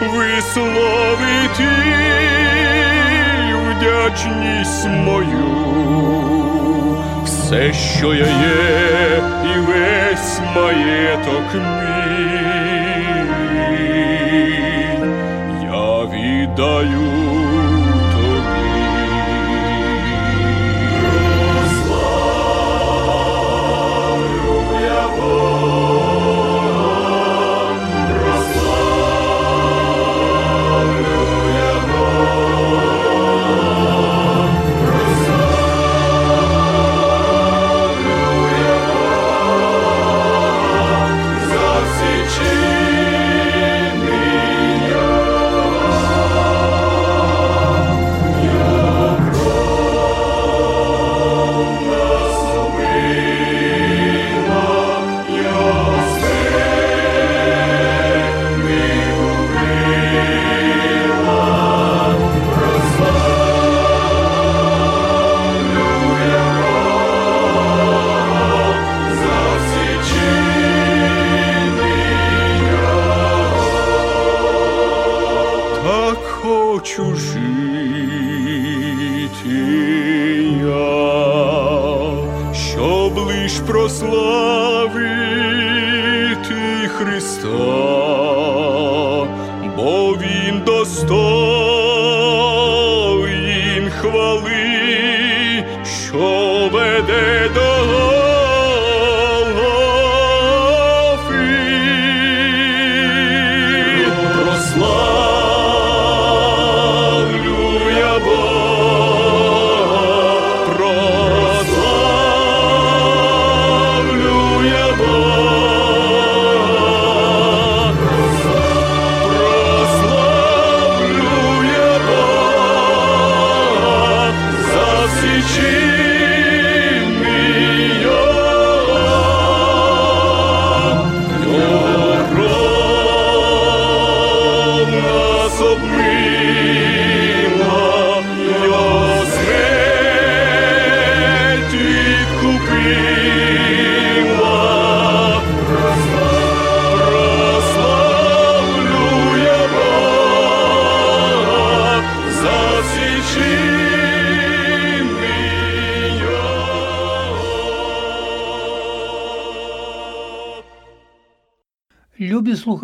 Висловити вдячність мою. Все, що я є, і весь маєток мій, я віддаю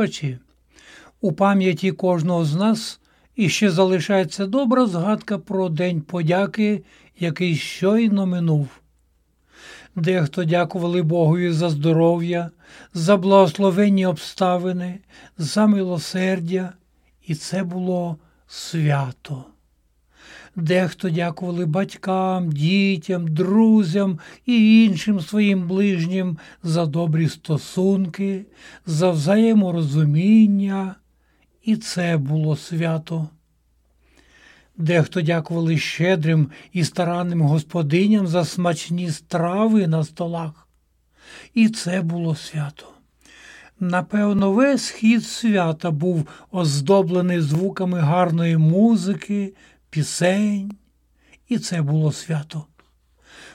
слухачі, у пам'яті кожного з нас іще залишається добра згадка про День подяки, який щойно минув. Дехто дякували Богові за здоров'я, за благословенні обставини, за милосердя, і це було свято. Дехто дякували батькам, дітям, друзям і іншим своїм ближнім за добрі стосунки, за взаєморозуміння, і це було свято. Дехто дякували щедрим і старанним господиням за смачні страви на столах, і це було свято. Напевно, весь хід свята був оздоблений звуками гарної музики, пісень, і це було свято.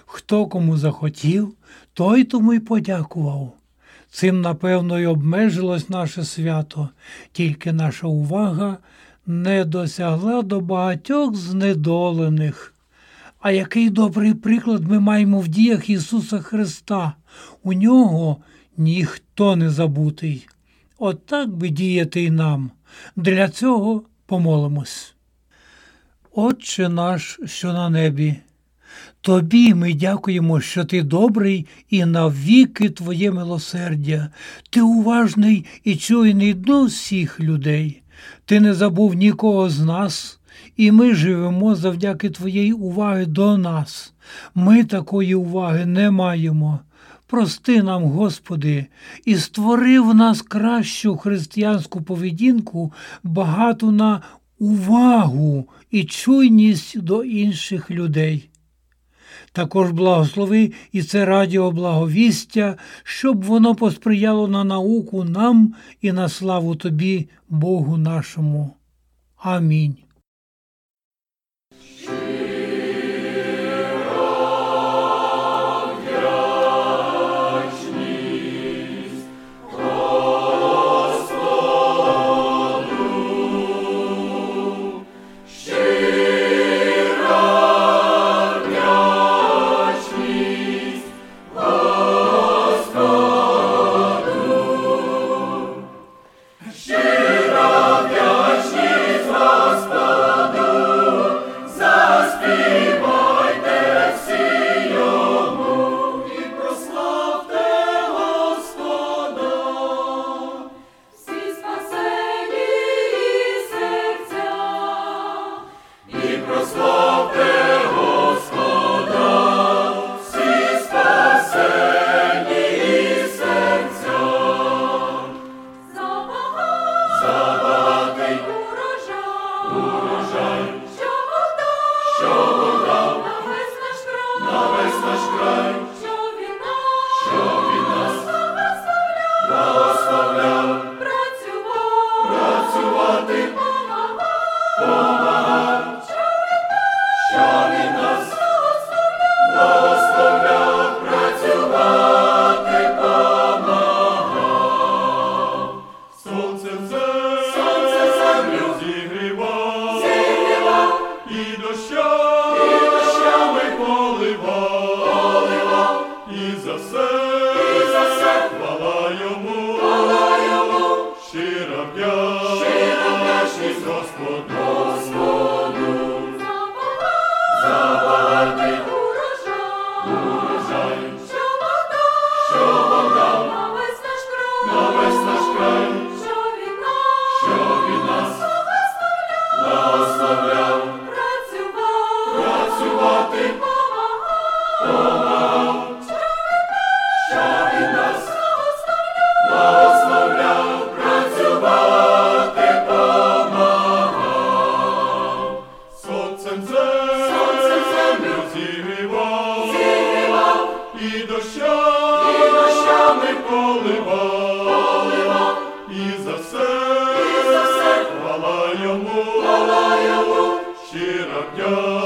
Хто кому захотів, той тому й подякував. Цим, напевно, й обмежилось наше свято, тільки наша увага не досягла до багатьох знедолених. А який добрий приклад ми маємо в діях Ісуса Христа. У нього ніхто не забутий. От би діяти й нам. Для цього помолимось. Отче наш, що на небі, Тобі ми дякуємо, що ти добрий і навіки Твоє милосердя. Ти уважний і чуйний до всіх людей. Ти не забув нікого з нас, і ми живемо завдяки Твоєї уваги до нас. Ми такої уваги не маємо. Прости нам, Господи, і створи в нас кращу християнську поведінку, багату на увагу і чуйність до інших людей. Також благослови і це радіо благовістя, щоб воно посприяло на науку нам і на славу Тобі, Богу нашому. Амінь. Все, і за все хвала йому, хвала йому, щира щира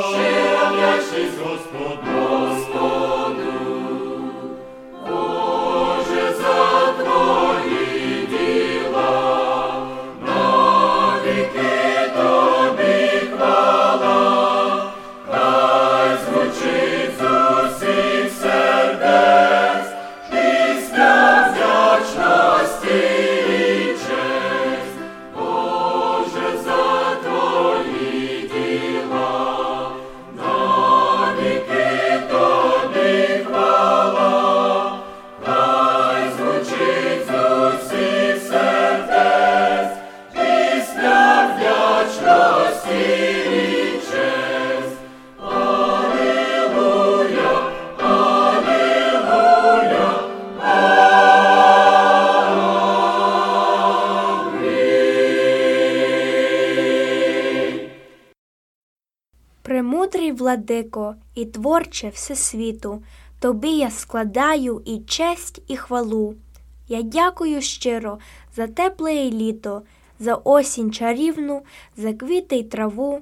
владико і творче всесвіту, тобі я складаю і честь, і хвалу. Я дякую щиро за тепле літо, за осінь чарівну, за квіти й траву,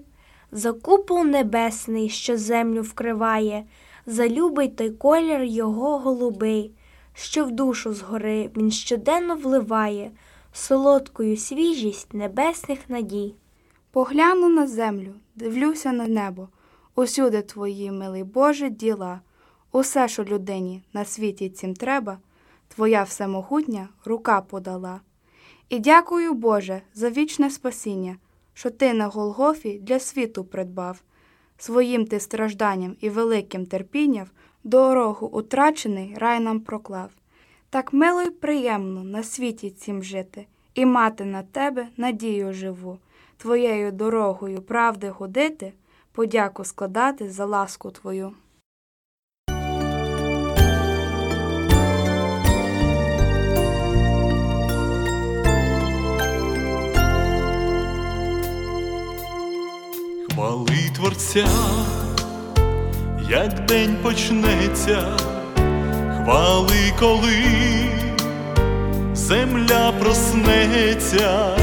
за купол небесний, що землю вкриває, за любий той колір його голубий, що в душу згори він щоденно вливає солодкою свіжість небесних надій. Погляну на землю, дивлюся на небо. Усюди твої, милий Боже, діла. Усе, що людині на світі цім треба, твоя всемогутня рука подала. І дякую, Боже, за вічне спасіння, що ти на Голгофі для світу придбав. Своїм ти стражданням і великим терпінням дорогу утрачений рай нам проклав. Так мило й приємно на світі цім жити, і мати на тебе надію живу, твоєю дорогою правди ходити, подяку складати за ласку твою. Хвали Творця, як день почнеться, хвали, коли земля проснеться,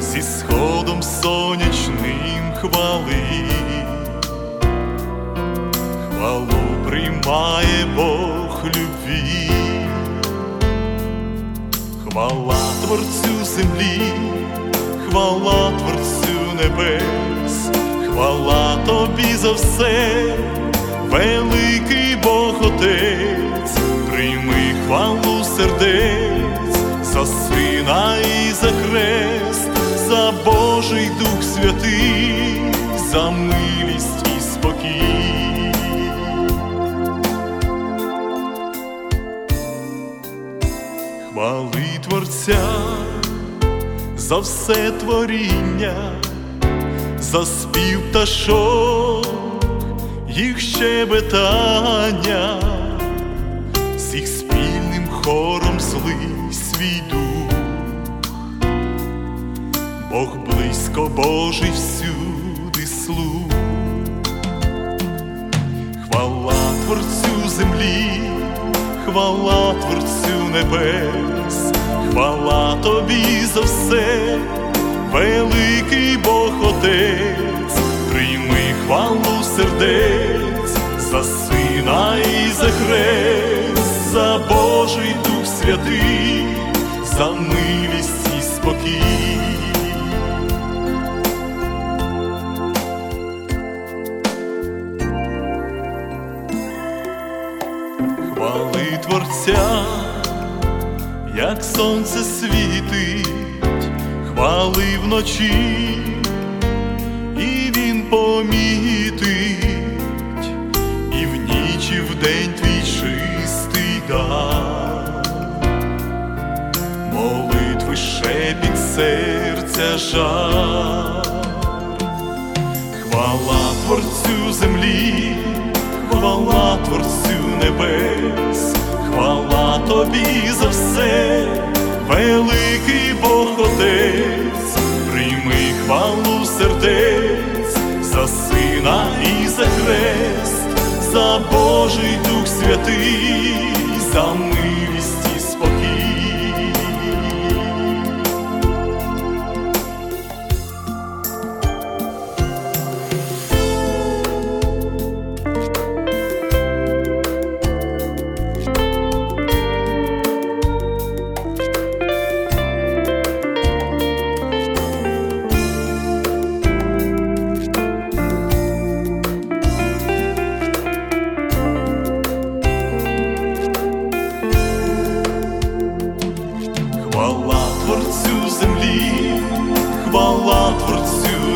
зі сходом сонячним хвали, хвалу приймає Бог любві, хвала Творцю землі хвала Творцю небес, хвала тобі за все, великий Бог Отець, прийми хвалу сердець, за сина і за хрест, за Божий Дух Святий, за милість і спокій. Хвали Творця за все творіння, за спів пташок, їх щебетання, з їх спільним хором злий свій дух, Бог близько Божий всюди хвала Творцю землі, хвала Творцю небес хвала тобі за все, великий Бог Отець, прийми хвалу сердець, за сина і за хрест, за Божий Дух Святий, за милість і спокій. Хвали як сонце світить, хвали вночі, і він помітить, і в ніч, і в день твій чистий дар, молитви шепіт серця жар, хвала Творцю землі, хвала Творцю небес хвала тобі за все, великий Бог Отець, прийми хвалу сердець, за сина і за хрест, за Божий Дух Святий, за милість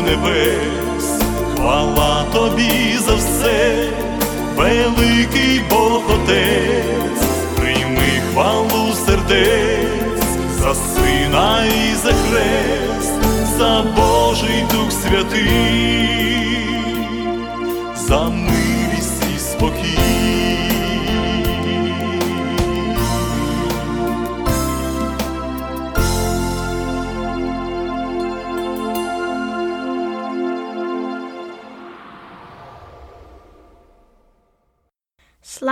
небес, хвала тобі за все, великий Бог Отець, прийми хвалу сердець, за сина і за хрест, за Божий Дух Святий,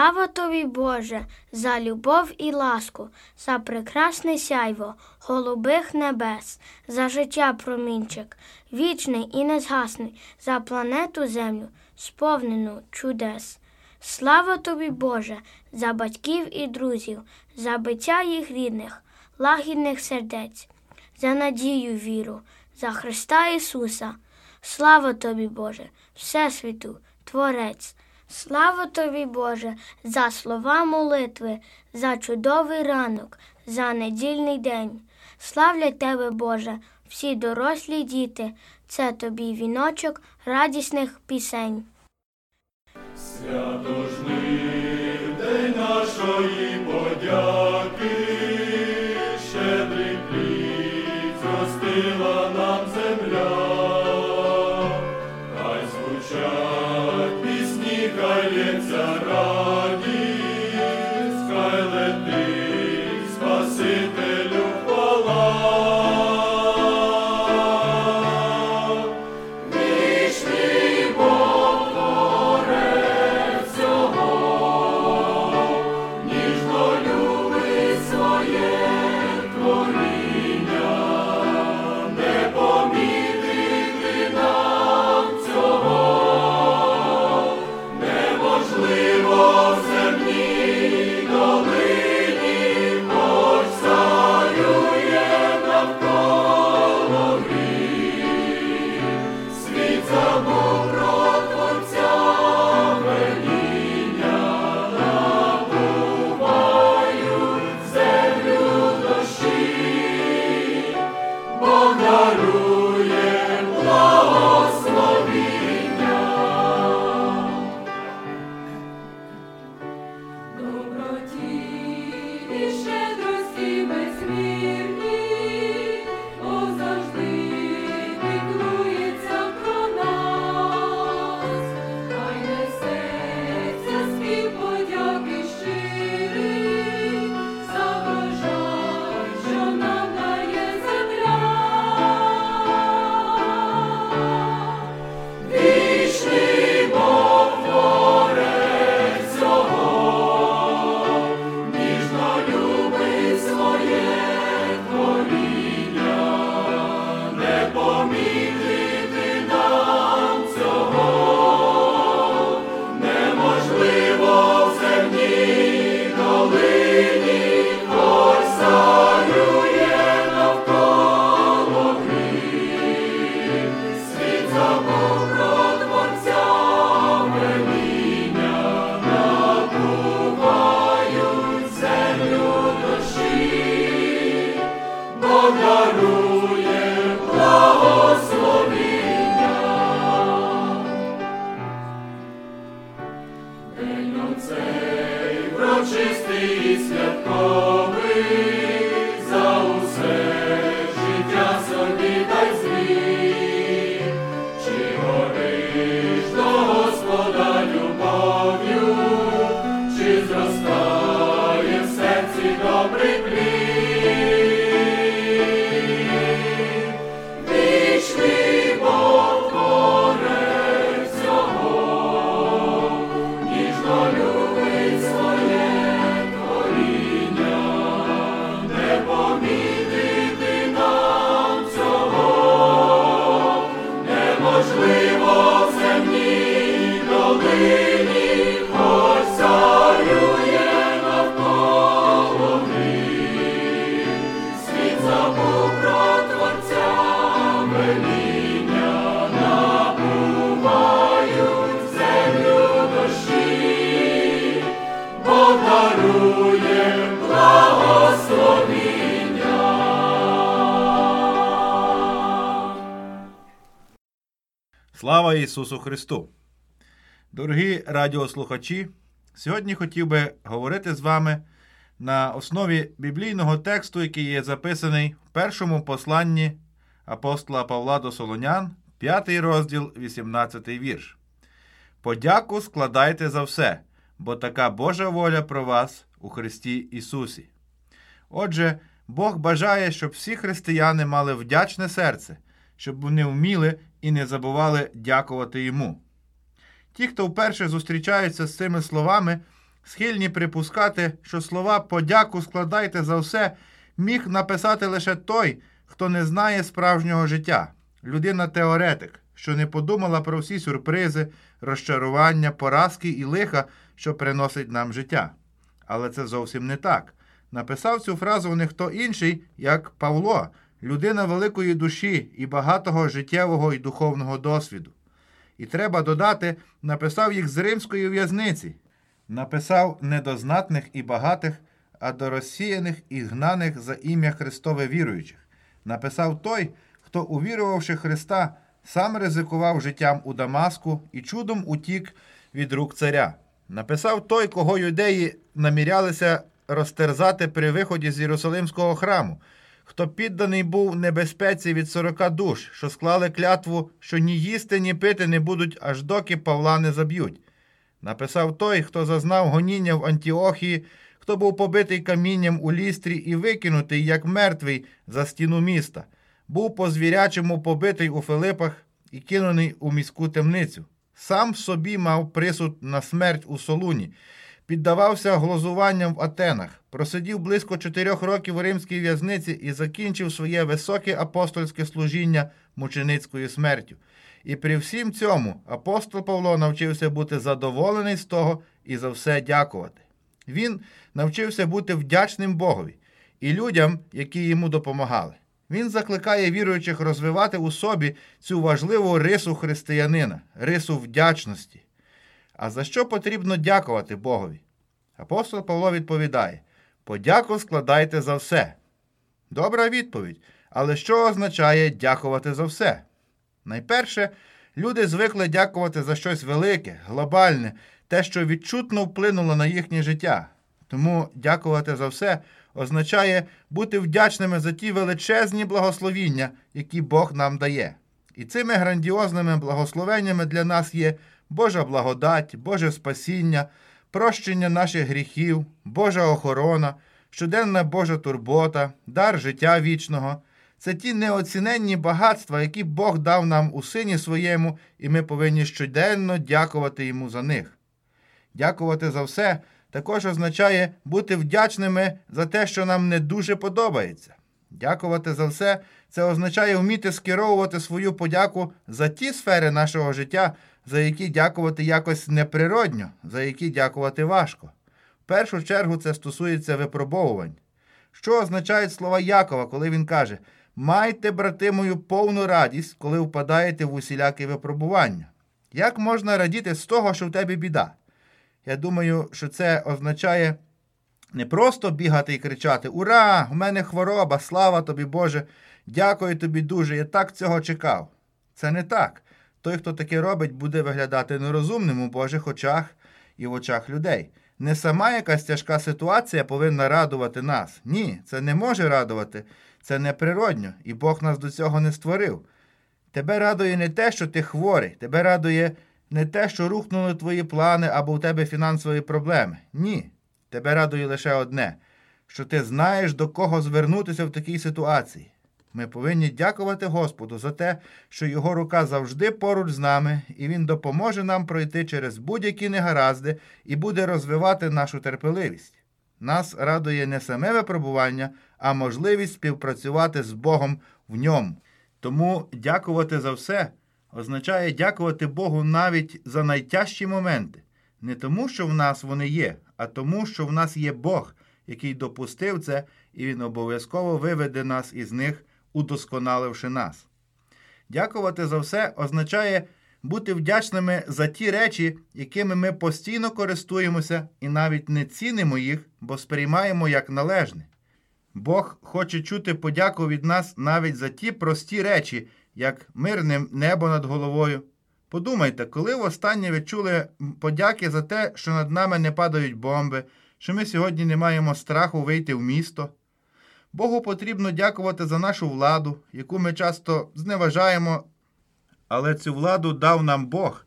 Слава тобі, Боже, за любов і ласку, за прекрасне сяйво голубих небес, за життя промінчик, вічний і незгасний, за планету Землю, сповнену чудес. Слава тобі, Боже, за батьків і друзів, за биття їх рідних, лагідних сердець, за надію віру, за Христа Ісуса. Слава тобі, Боже, Всесвіту, Творець. Слава тобі, Боже, за слова молитви, за чудовий ранок, за недільний день. Славлять тебе, Боже, всі дорослі діти. Це тобі віночок радісних пісень. Святожний день нашої подяки, Бог Ісусу Христу! Дорогі радіослухачі! Сьогодні хотів би говорити з вами на основі біблійного тексту, який є записаний в першому посланні апостола Павла до Солонян, 5 розділ, 18 вірш. Подяку складайте за все, бо така Божа воля про вас у Христі Ісусі. Отже, Бог бажає, щоб всі християни мали вдячне серце, щоб вони вміли і не забували дякувати йому. Ті, хто вперше зустрічаються з цими словами, схильні припускати, що слова подяку складайте за все міг написати лише той, хто не знає справжнього життя, людина-теоретик, що не подумала про всі сюрпризи, розчарування, поразки і лиха, що приносить нам життя. Але це зовсім не так. Написав цю фразу не хто інший, як Павло, людина великої душі і багатого життєвого і духовного досвіду. І треба додати, написав їх з римської в'язниці, написав не до знатних і багатих, а до розсіяних і гнаних за ім'я Христове віруючих. Написав той, хто, увірувавши Христа, сам ризикував життям у Дамаску і чудом утік від рук царя. Написав той, кого юдеї намірялися розтерзати при виході з Єрусалимського храму, хто підданий був небезпеці від сорока душ, що склали клятву, що ні їсти, ні пити не будуть, аж доки Павла не заб'ють. Написав той, хто зазнав гоніння в Антіохії, хто був побитий камінням у лістрі і викинутий, як мертвий, за стіну міста, був по звірячому побитий у Филипах і кинуний у міську темницю. Сам собі мав присуд на смерть у Солуні, піддавався глузуванням в Атенах, просидів близько чотирьох років у римській в'язниці і закінчив своє високе апостольське служіння мученицькою смертю. І при всім цьому апостол Павло навчився бути задоволений з того і за все дякувати. Він навчився бути вдячним Богові і людям, які йому допомагали. Він закликає віруючих розвивати у собі цю важливу рису християнина, рису вдячності. А за що потрібно дякувати Богові? Апостол Павло відповідає: подяку складайте за все. Добра відповідь. Але що означає дякувати за все? Найперше, люди звикли дякувати за щось велике, глобальне, те, що відчутно вплинуло на їхнє життя. Тому дякувати за все означає бути вдячними за ті величезні благословіння, які Бог нам дає. І цими грандіозними благословеннями для нас є Божа благодать, Боже спасіння, прощення наших гріхів, Божа охорона, щоденна Божа турбота, дар життя вічного. Це ті неоціненні багатства, які Бог дав нам у сині своєму, і ми повинні щоденно дякувати йому за них. Дякувати за все також означає бути вдячними за те, що нам не дуже подобається. Дякувати за все це означає вміти скеровувати свою подяку за ті сфери нашого життя, за які дякувати якось неприродньо, за які дякувати важко. В першу чергу це стосується випробовувань. Що означають слова Якова, коли він каже: Майте, брати мою, повну радість, коли впадаєте в усілякі випробування. Як можна радіти з того, що в тебе біда? Я думаю, що це означає не просто бігати і кричати Ура! У мене хвороба, слава тобі, Боже! Дякую тобі дуже, я так цього чекав. Це не так. Той, хто таке робить, буде виглядати нерозумним у Божих очах і в очах людей. Не сама якась тяжка ситуація повинна радувати нас. Ні, це не може радувати, це неприродньо, і Бог нас до цього не створив. Тебе радує не те, що ти хворий, тебе радує не те, що рухнули твої плани або у тебе фінансові проблеми. Ні. Тебе радує лише одне, що ти знаєш, до кого звернутися в такій ситуації. Ми повинні дякувати Господу за те, що Його рука завжди поруч з нами, і Він допоможе нам пройти через будь-які негаразди і буде розвивати нашу терпеливість. Нас радує не саме випробування, а можливість співпрацювати з Богом в ньому. Тому дякувати за все означає дякувати Богу навіть за найтяжчі моменти, не тому, що в нас вони є, а тому, що в нас є Бог, який допустив це, і Він обов'язково виведе нас із них, удосконаливши нас. Дякувати за все означає бути вдячними за ті речі, якими ми постійно користуємося і навіть не цінимо їх, бо сприймаємо як належне. Бог хоче чути подяку від нас навіть за ті прості речі, як мирне небо над головою. Подумайте, коли востаннє ви чули подяки за те, що над нами не падають бомби, що ми сьогодні не маємо страху вийти в місто. Богу потрібно дякувати за нашу владу, яку ми часто зневажаємо, але цю владу дав нам Бог.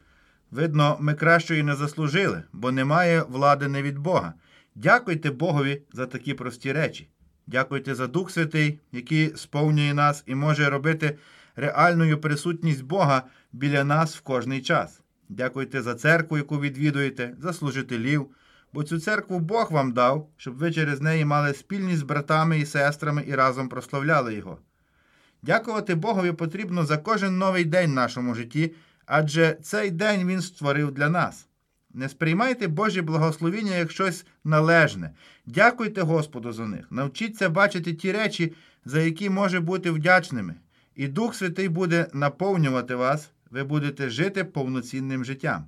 Видно, ми кращої не заслужили, бо немає влади не від Бога. Дякуйте Богові за такі прості речі. Дякуйте за Дух Святий, який сповнює нас і може робити реальною присутність Бога біля нас в кожний час. Дякуйте за церкву, яку відвідуєте, за служителів, бо цю церкву Бог вам дав, щоб ви через неї мали спільність з братами і сестрами і разом прославляли Його. Дякувати Богові потрібно за кожен новий день в нашому житті, адже цей день Він створив для нас. Не сприймайте Божі благословіння як щось належне. Дякуйте Господу за них. Навчіться бачити ті речі, за які може бути вдячними, і Дух Святий буде наповнювати вас, ви будете жити повноцінним життям.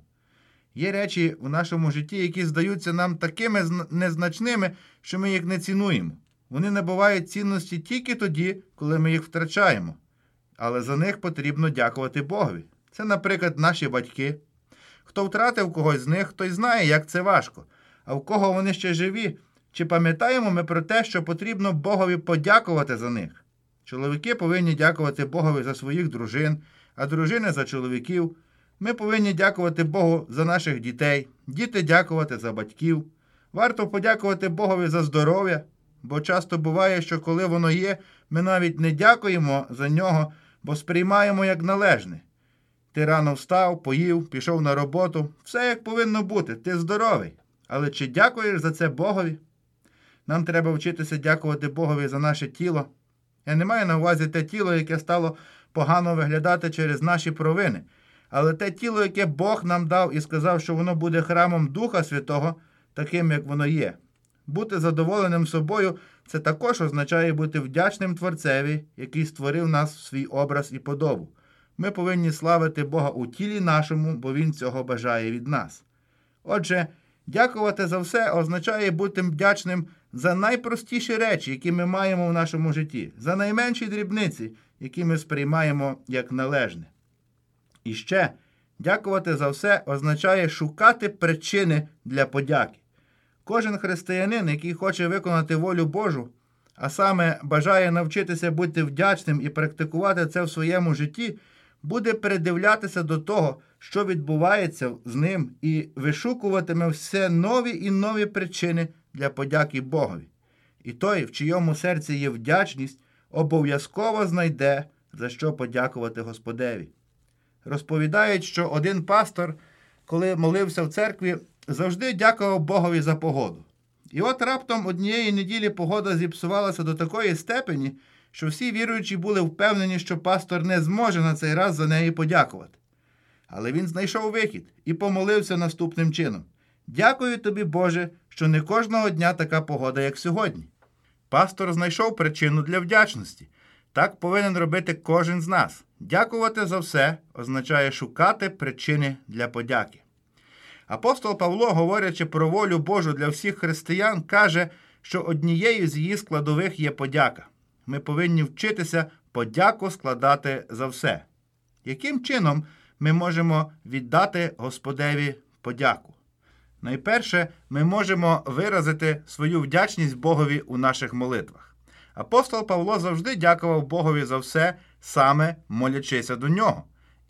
Є речі в нашому житті, які здаються нам такими незначними, що ми їх не цінуємо. Вони набувають цінності тільки тоді, коли ми їх втрачаємо. Але за них потрібно дякувати Богові. Це, наприклад, наші батьки. Хто втратив когось з них, той знає, як це важко. А в кого вони ще живі, чи пам'ятаємо ми про те, що потрібно Богові подякувати за них? Чоловіки повинні дякувати Богові за своїх дружин, а дружини за чоловіків. Ми повинні дякувати Богу за наших дітей, діти дякувати за батьків. Варто подякувати Богові за здоров'я, бо часто буває, що коли воно є, ми навіть не дякуємо за нього, бо сприймаємо як належне. Ти рано встав, поїв, пішов на роботу, все як повинно бути, ти здоровий. Але чи дякуєш за це Богові? Нам треба вчитися дякувати Богові за наше тіло. Я не маю на увазі те тіло, яке стало погано виглядати через наші провини, але те тіло, яке Бог нам дав і сказав, що воно буде храмом Духа Святого, таким, як воно є. Бути задоволеним собою це також означає бути вдячним Творцеві, який створив нас в свій образ і подобу. Ми повинні славити Бога у тілі нашому, бо Він цього бажає від нас. Отже, дякувати за все означає бути вдячним за найпростіші речі, які ми маємо в нашому житті, за найменші дрібниці, які ми сприймаємо як належне. І ще дякувати за все означає шукати причини для подяки. Кожен християнин, який хоче виконати волю Божу, а саме бажає навчитися бути вдячним і практикувати це в своєму житті, буде передивлятися до того, що відбувається з ним, і вишукуватиме все нові і нові причини для подяки Богові. І той, в чийому серці є вдячність, обов'язково знайде, за що подякувати Господеві. Розповідають, що один пастор, коли молився в церкві, завжди дякував Богові за погоду. І от раптом однієї неділі погода зіпсувалася до такої степені, що всі віруючі були впевнені, що пастор не зможе на цей раз за неї подякувати. Але він знайшов вихід і помолився наступним чином: Дякую тобі, Боже, що не кожного дня така погода, як сьогодні. Пастор знайшов причину для вдячності. Так повинен робити кожен з нас. Дякувати за все означає шукати причини для подяки. Апостол Павло, говорячи про волю Божу для всіх християн, каже, що однією з її складових є подяка. Ми повинні вчитися подяку складати за все. Яким чином ми можемо віддати Господеві подяку? Найперше, ми можемо виразити свою вдячність Богові у наших молитвах. Апостол Павло завжди дякував Богові за все, саме молячися до нього.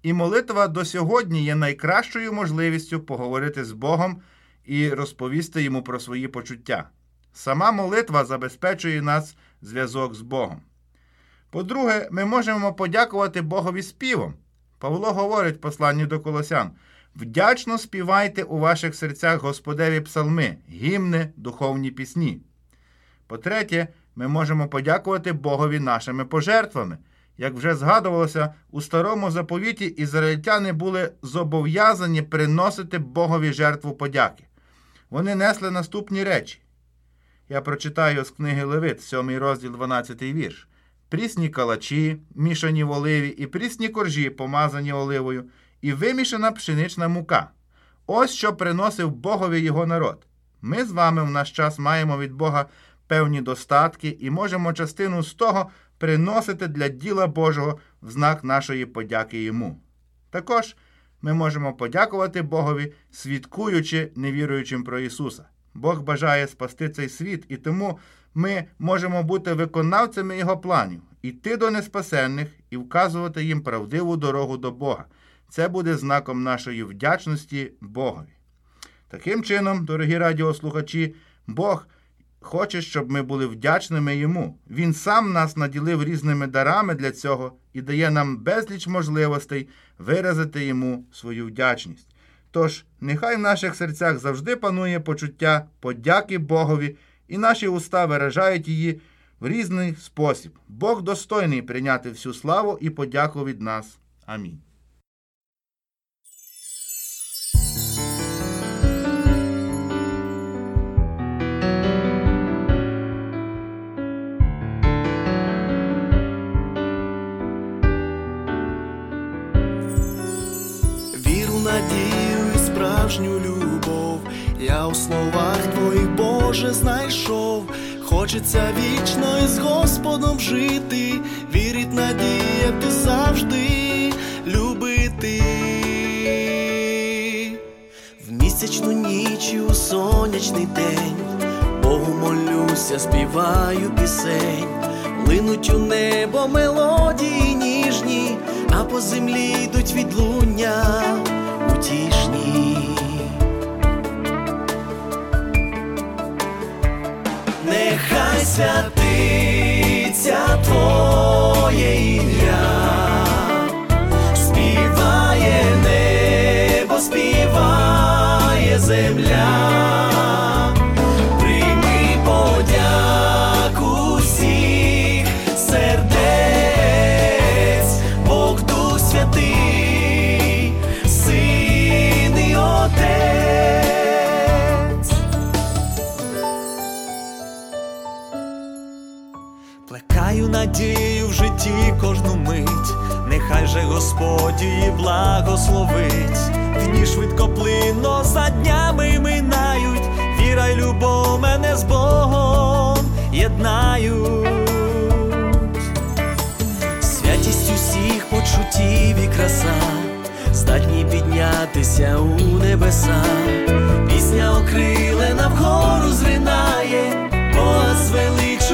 І молитва до сьогодні є найкращою можливістю поговорити з Богом і розповісти йому про свої почуття. Сама молитва забезпечує нас зв'язок з Богом. По-друге, ми можемо подякувати Богові співом. Павло говорить в посланні до Колосян: вдячно співайте у ваших серцях Господеві псалми, гімни, духовні пісні. По-третє, ми можемо подякувати Богові нашими пожертвами. Як вже згадувалося, у старому заповіті ізраїльтяни були зобов'язані приносити Богові жертву подяки. Вони несли наступні речі. Я прочитаю з книги Левит, 7 розділ 12 вірш. Прісні калачі, мішані в оливі, і прісні коржі, помазані оливою, і вимішана пшенична мука. Ось що приносив Богові його народ. Ми з вами в наш час маємо від Бога певні достатки і можемо частину з того приносити для діла Божого в знак нашої подяки йому. Також ми можемо подякувати Богові, свідкуючи невіруючим про Ісуса. Бог бажає спасти цей світ, і тому ми можемо бути виконавцями Його планів, іти до неспасенних і вказувати їм правдиву дорогу до Бога. Це буде знаком нашої вдячності Богові. Таким чином, дорогі радіослухачі, Бог хоче, щоб ми були вдячними йому. Він сам нас наділив різними дарами для цього і дає нам безліч можливостей виразити йому свою вдячність. Тож, нехай в наших серцях завжди панує почуття подяки Богові, і наші уста виражають її в різний спосіб. Бог достойний прийняти всю славу і подяку від нас. Амінь. У словах твоїх, Боже, знайшов. Хочеться вічно із Господом жити, вірить, надіяти завжди любити. В місячну ніч і у сонячний день, Богу молюся, співаю пісень, линуть у небо мелодії ніжні, а по землі йдуть відлуння святиться Твоє ім'я, нехай же Господь її благословить. Дні швидкоплинно за днями минають, віра й любов мене з Богом єднають. Святість усіх почуттів і краса, здатні піднятися у небеса, пісня окрилена вгору зринає, Бога звеличує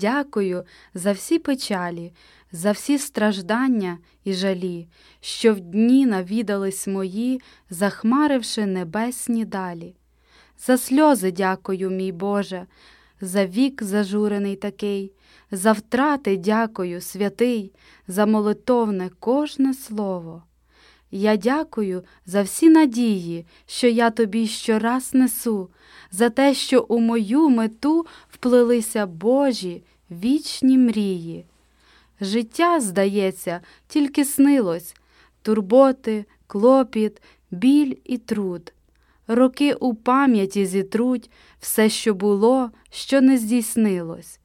дякую за всі печалі, за всі страждання і жалі, що в дні навідались мої, захмаривши небесні далі. За сльози дякую, мій Боже, за вік зажурений такий, за втрати дякую, святий, за молитовне кожне слово. Я дякую за всі надії, що я тобі щораз несу, за те, що у мою мету вплилися Божі вічні мрії. Життя, здається, тільки снилось турботи, клопіт, біль і труд. Роки у пам'яті зітруть все, що було, що не здійснилось.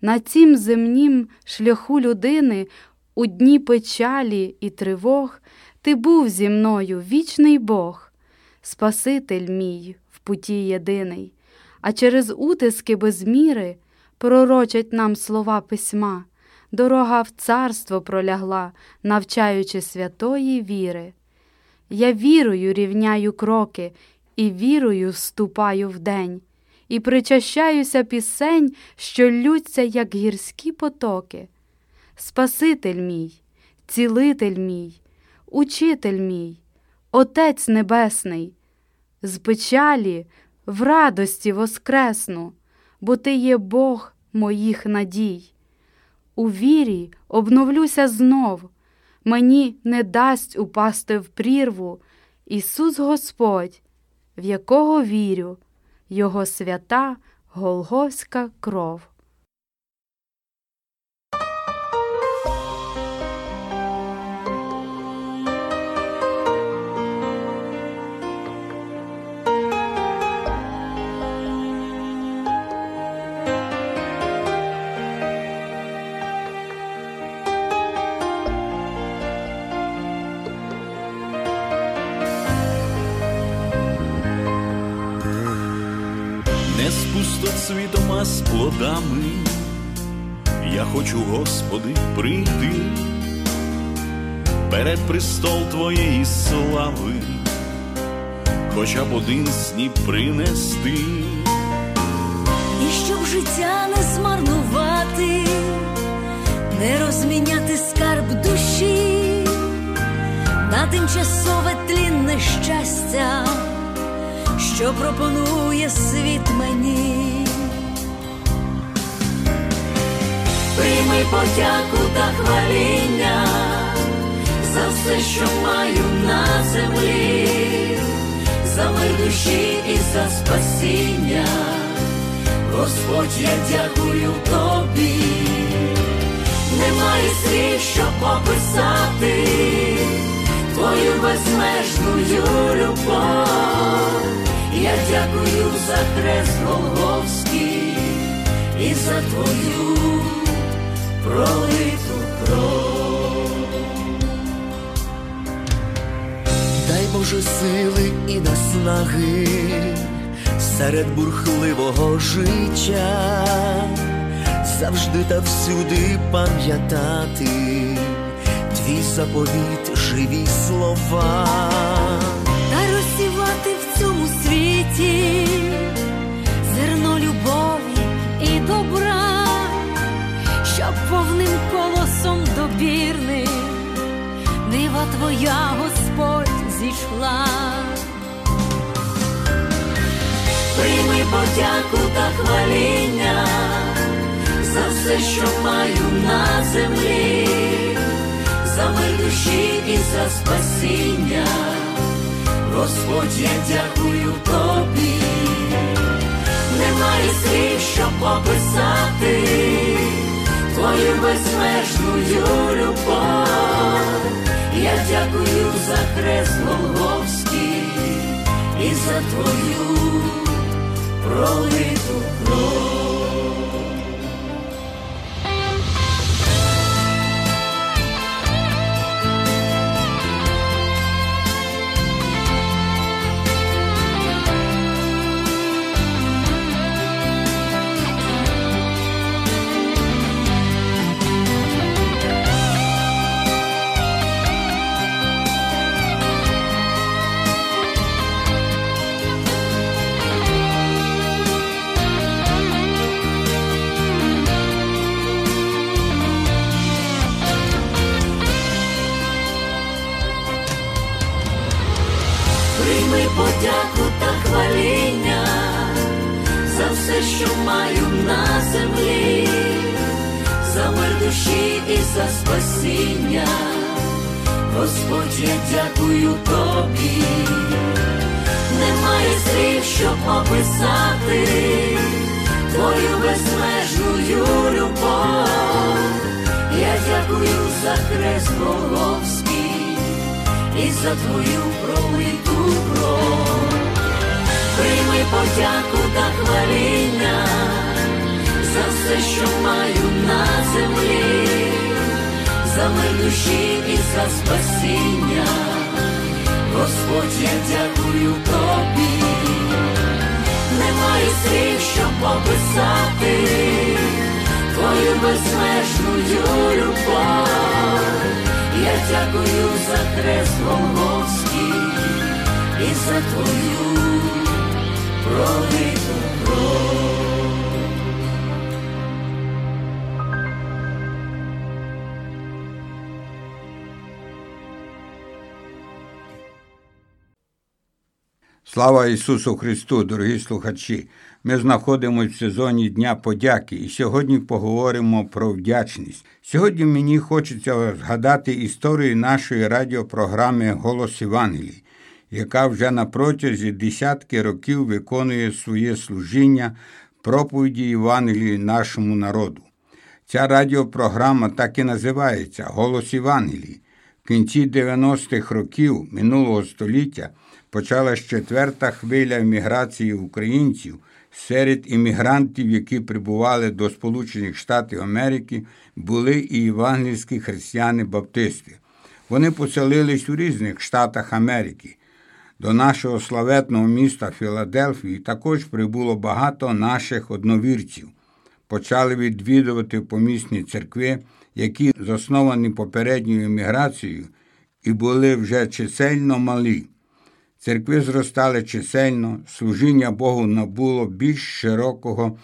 На цім земнім шляху людини у дні печалі і тривог ти був зі мною, вічний Бог, Спаситель мій в путі єдиний, а через утиски без міри пророчать нам слова письма, дорога в царство пролягла, навчаючи святої віри. Я вірою рівняю кроки, і вірою вступаю в день, і причащаюся пісень, що лються, як гірські потоки. Спаситель мій, цілитель мій, учитель мій, Отець Небесний, з печалі в радості воскресну, бо Ти є Бог моїх надій. У вірі обновлюся знов, мені не дасть упасти в прірву Ісус Господь, в якого вірю, Його свята Голговська кров. Світома з плодами. Я хочу, Господи, прийти перед престол Твоєї слави, хоча б один сніп принести. І щоб життя не змарнувати, не розміняти скарб душі на тимчасове тлінне щастя, що пропонує світ мені. Прийми подяку та хваління за все, що маю на землі, за мир душі і за спасіння. Господь, я дякую тобі, немає слів, щоб описати твою безмежну любов. Я дякую за хрест Голговський і за твою пролиту кров. Дай Боже сили і наснаги серед бурхливого життя, завжди та всюди пам'ятати твій заповіт, живі слова. та розсівати в цьому світі нива твоя, Господь, зійшла. Прийми подяку та хваління за все, що маю на землі, за мир душі і за спасіння. Господь, я дякую тобі, немає слів, щоб описати твою безмежну любов. Я дякую за хрест Голговський і за твою пролиту кров. Слава Ісусу Христу, дорогі слухачі! Ми знаходимося в сезоні Дня подяки і сьогодні поговоримо про вдячність. Сьогодні мені хочеться згадати історію нашої радіопрограми Голос Євангелії, яка вже на протязі десятки років виконує своє служіння проповіді Євангелії нашому народу. Ця радіопрограма так і називається Голос Євангелії. В кінці 90-х років минулого століття почалась четверта хвиля еміграції українців. Серед іммігрантів, які прибували до Сполучених Штатів Америки, були і євангельські християни-баптисти. Вони поселились у різних штатах Америки. До нашого славетного міста Філадельфії також прибуло багато наших одновірців. Почали відвідувати помісні церкви, які засновані попередньою еміграцією і були вже чисельно малі. Церкви зростали чисельно, служіння Богу набуло більш широкого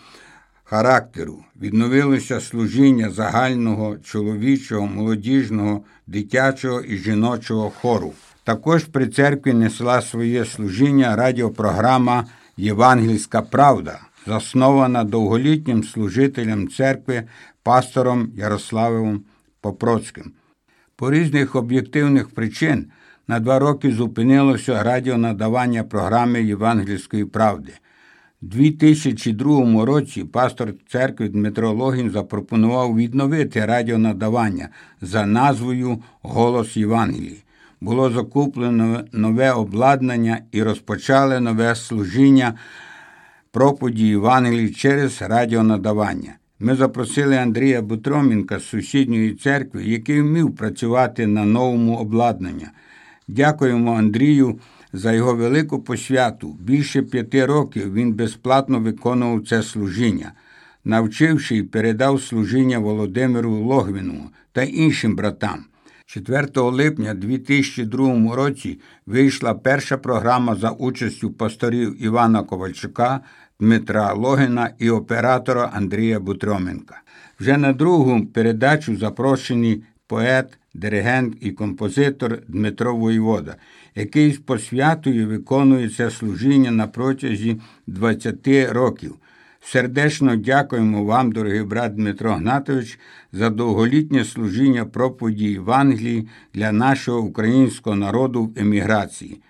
характеру. Відновилося служіння загального, чоловічого, молодіжного, дитячого і жіночого хору. Також при церкві несла своє служіння радіопрограма Євангельська Правда, заснована довголітнім служителем церкви пастором Ярославом Попроцьким. По різних об'єктивних причин на два роки зупинилося радіонадавання програми Євангельської правди. У 2002 році пастор церкви Дмитро Логін запропонував відновити радіонадавання за назвою Голос Євангелії. Було закуплено нове обладнання і розпочали нове служіння проповіді Євангелії через радіонадавання. Ми запросили Андрія Бутромінка з сусідньої церкви, який вмів працювати на новому обладнанні. Дякуємо Андрію за його велику посвяту. Більше п'яти років він безплатно виконував це служіння, навчивши і передав служіння Володимиру Логвіну та іншим братам. 4 липня 2002 році вийшла перша програма за участю пасторів Івана Ковальчука, Дмитра Логіна і оператора Андрія Бутроменка. Вже на другу передачу запрошений поет, диригент і композитор Дмитро Воєвода, який з посвятою виконує це служіння на протязі 20 років. Сердечно дякуємо вам, дорогий брат Дмитро Гнатович, за довголітнє служіння проповіді Євангелії для нашого українського народу в еміграції.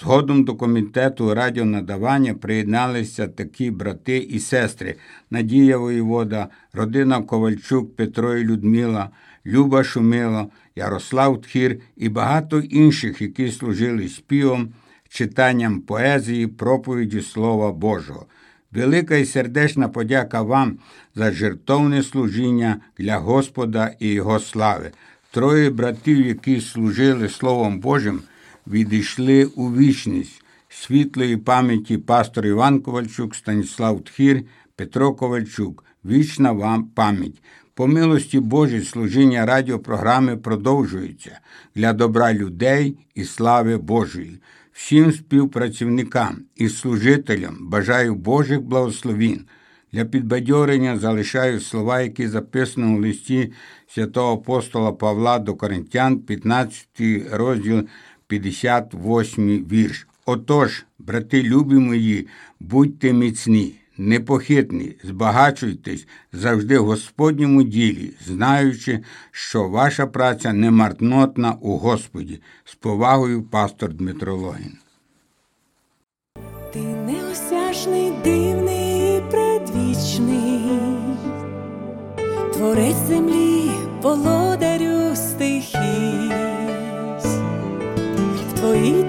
Згодом до комітету радіонадавання приєдналися такі брати і сестри Надія Воєвода, родина Ковальчук, Петро і Людмила, Люба Шумило, Ярослав Тхір і багато інших, які служили співом, читанням поезії, проповіді Слова Божого. Велика і сердечна подяка вам за жертовне служіння для Господа і Його слави. Троє братів, які служили Словом Божим, відійшли у вічність світлої пам'яті пастор Іван Ковальчук, Станіслав Тхір, Петро Ковальчук. Вічна вам пам'ять. По милості Божій служіння радіопрограми продовжується для добра людей і слави Божої. Всім співпрацівникам і служителям бажаю Божих благословін. Для підбадьорення залишаю слова, які записано у листі святого апостола Павла до Коринтян, 15 розділ 58 вірш. Отож, брати любі мої, будьте міцні, непохитні, збагачуйтесь завжди в Господньому ділі, знаючи, що ваша праця не марнотна у Господі. З повагою пастор Дмитро Логін. Ти неосяжний, дивний, і предвічний, творець землі, володарю стихій, в твоїй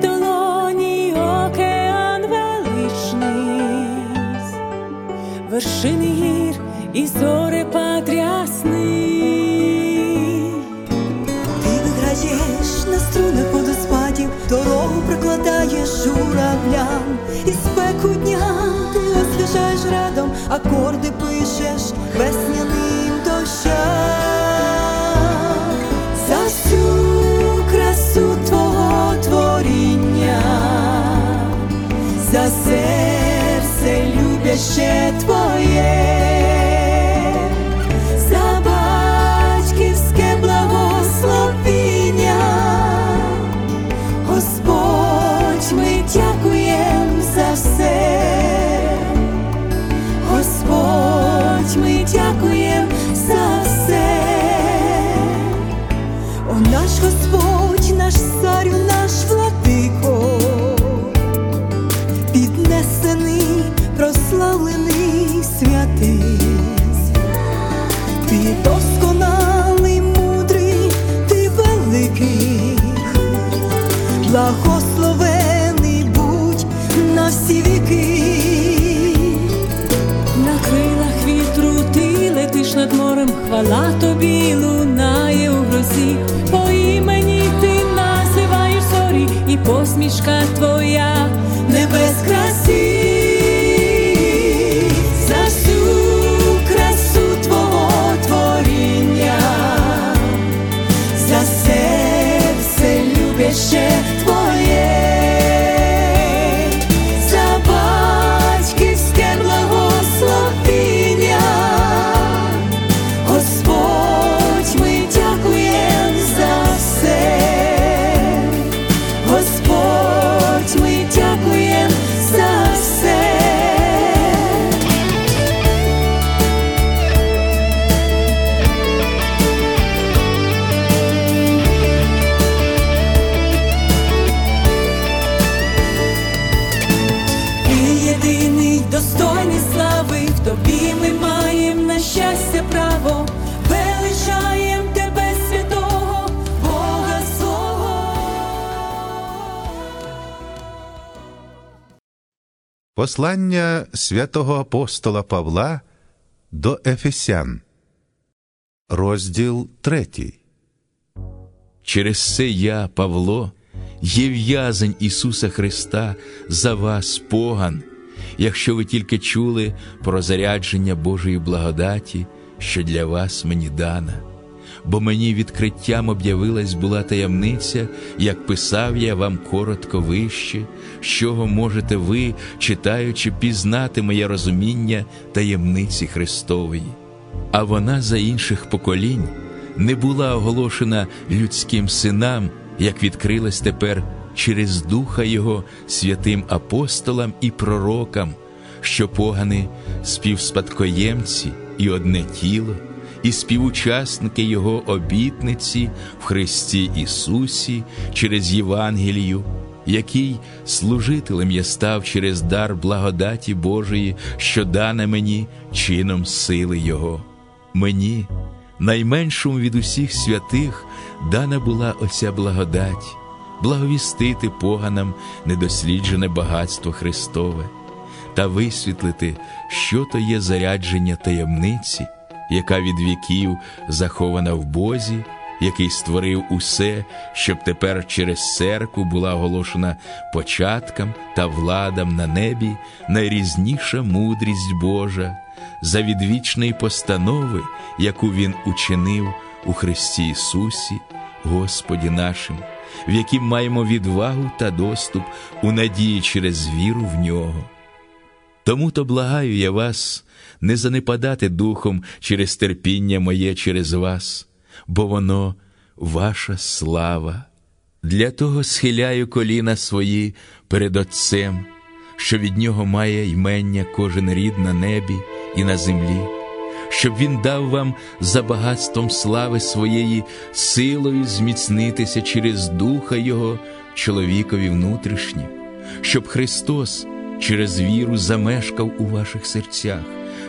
вершини гір і зорепад рясний. Ти виграєш на струнах водоспадів, дорогу прокладаєш журавлям, і спеку дня ти освіжаєш радом, акорди пишеш весняним дощам. За всю красу твого творіння, за серце любяще твоє, над хвала тобі лунає у грозі, по імені ти називаєш зорі, і посмішка твоя Послання святого апостола Павла до Ефесян, розділ третій. Через це я, Павло, є в'язень Ісуса Христа за вас, поган, якщо ви тільки чули про зарядження Божої благодаті, що для вас мені дана. Бо мені відкриттям об'явилась була таємниця, як писав я вам коротко вище, з чого можете ви, читаючи, пізнати моє розуміння таємниці Христової. А вона за інших поколінь не була оголошена людським синам, як відкрилась тепер через Духа Його святим апостолам і пророкам, що погани співспадкоємці і одне тіло, і співучасники Його обітниці в Христі Ісусі через Євангелію, який служителем я став через дар благодаті Божої, що дана мені чином сили Його. Мені, найменшому від усіх святих, дана була оця благодать, благовістити поганам недосліджене багатство Христове та висвітлити, що то є зарядження таємниці, яка від віків захована в Бозі, який створив усе, щоб тепер через церкву була оголошена початкам та владам на небі найрізніша мудрість Божа, за відвічної постанови, яку Він учинив у Христі Ісусі, Господі нашим, в яким маємо відвагу та доступ у надії через віру в нього. Тому то благаю я вас не занепадати духом через терпіння моє через вас, бо воно ваша слава. Для того схиляю коліна свої перед Отцем, що від нього має ймення кожен рід на небі і на землі, щоб він дав вам за багатством слави своєї силою зміцнитися через Духа Його чоловікові внутрішнім, щоб Христос через віру замешкав у ваших серцях,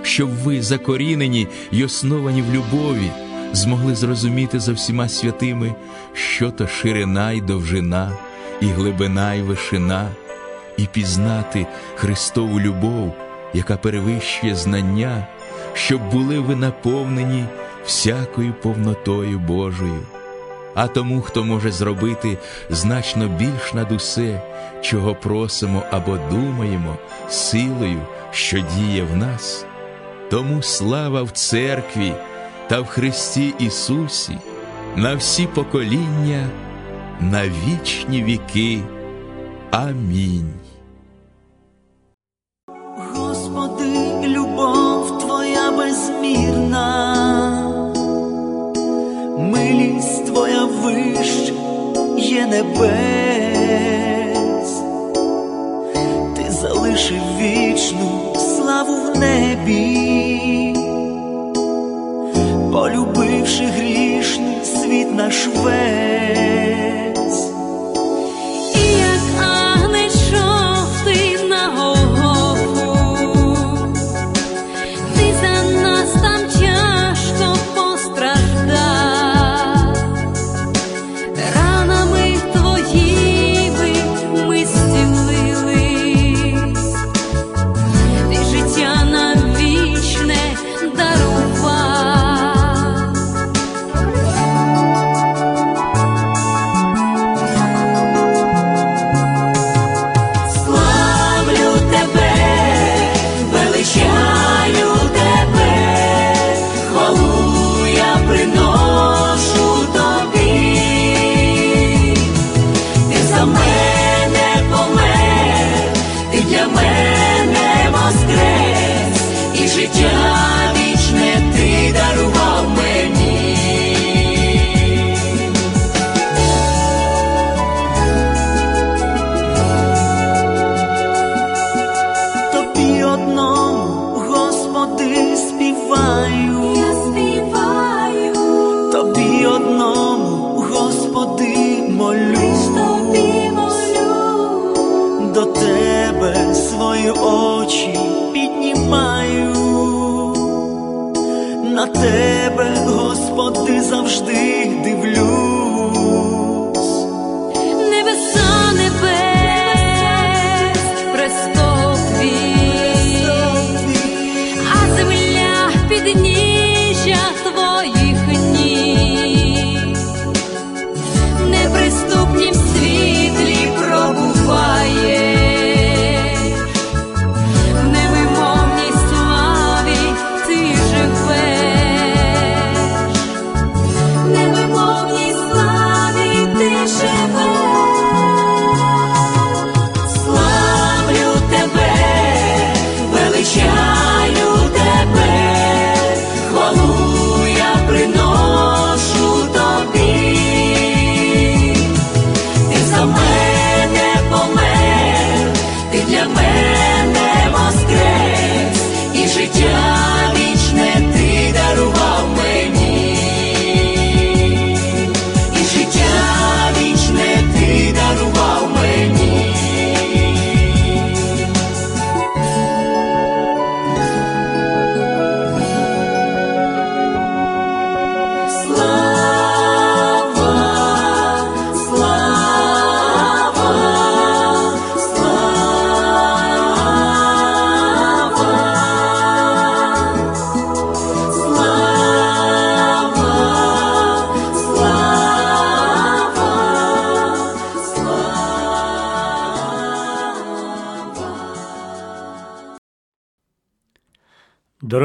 щоб ви, закорінені й основані в любові, змогли зрозуміти за всіма святими, що то ширина й довжина, і глибина й вишина, і пізнати Христову любов, яка перевищує знання, щоб були ви наповнені всякою повнотою Божою. А тому, хто може зробити значно більш над усе, чого просимо або думаємо, силою, що діє в нас, тому слава в церкві та в Христі Ісусі на всі покоління, на вічні віки. Амінь. Господи, любов Твоя безмірна, милість Твоя вищ є небес, Ти залишив вічну славу в небі, полюбивши грішний світ наш весь.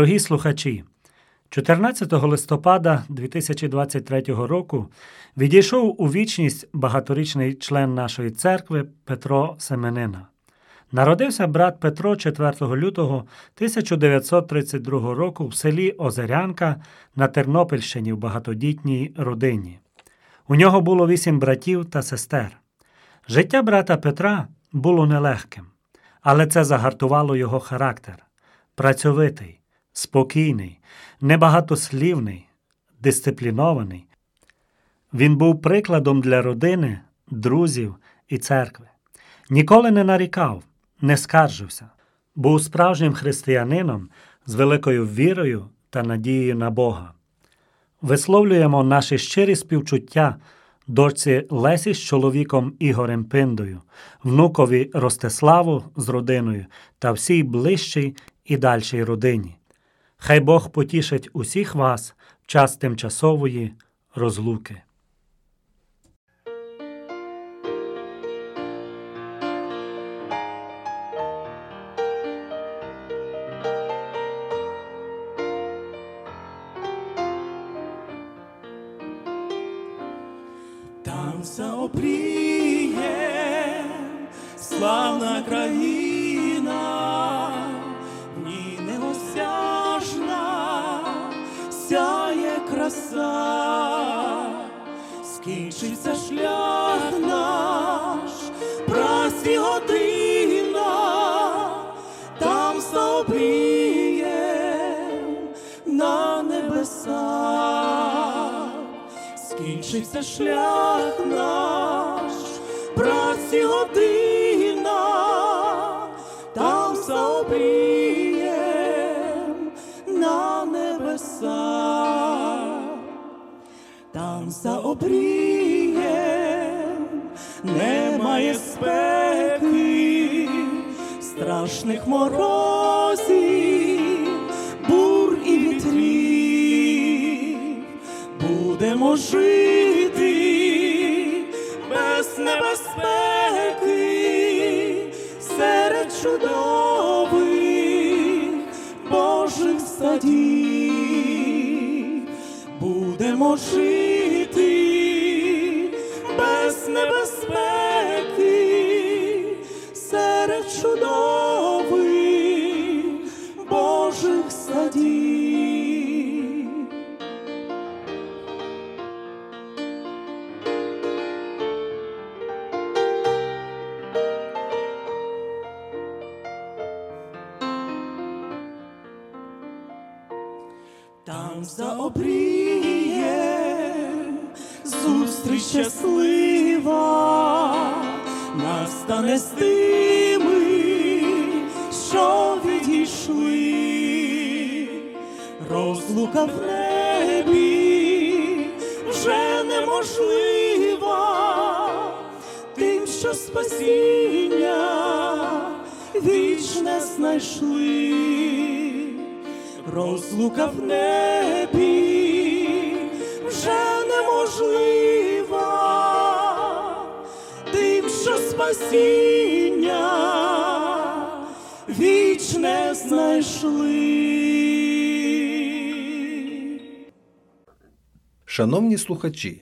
Дорогі слухачі, 14 листопада 2023 року відійшов у вічність багаторічний член нашої церкви Петро Семенина. Народився брат Петро 4 лютого 1932 року в селі Озерянка на Тернопільщині в багатодітній родині. У нього було вісім братів та сестер. Життя брата Петра було нелегким, але це загартувало його характер працьовитий, спокійний, небагатослівний, дисциплінований. Він був прикладом для родини, друзів і церкви. Ніколи не нарікав, не скаржився, був справжнім християнином з великою вірою та надією на Бога. Висловлюємо наші щирі співчуття дочці Лесі з чоловіком Ігорем Пиндою, внукові Ростиславу з родиною та всій ближчій і дальшій родині. Хай Бог потішить усіх вас в час тимчасової розлуки. Краса, скінчиться шлях наш, праці година, там заобріє на небесах. Скінчився шлях наш, праці година, там заобрієм, немає спеки, страшних морозів, бур і вітрів будемо жити без небезпеки серед чудових Божих садів. Будемо жити вже тим, що спасіння вічне знайшли, розлука в небі вже неможлива, тим, що спасіння вічне знайшли. Шановні слухачі,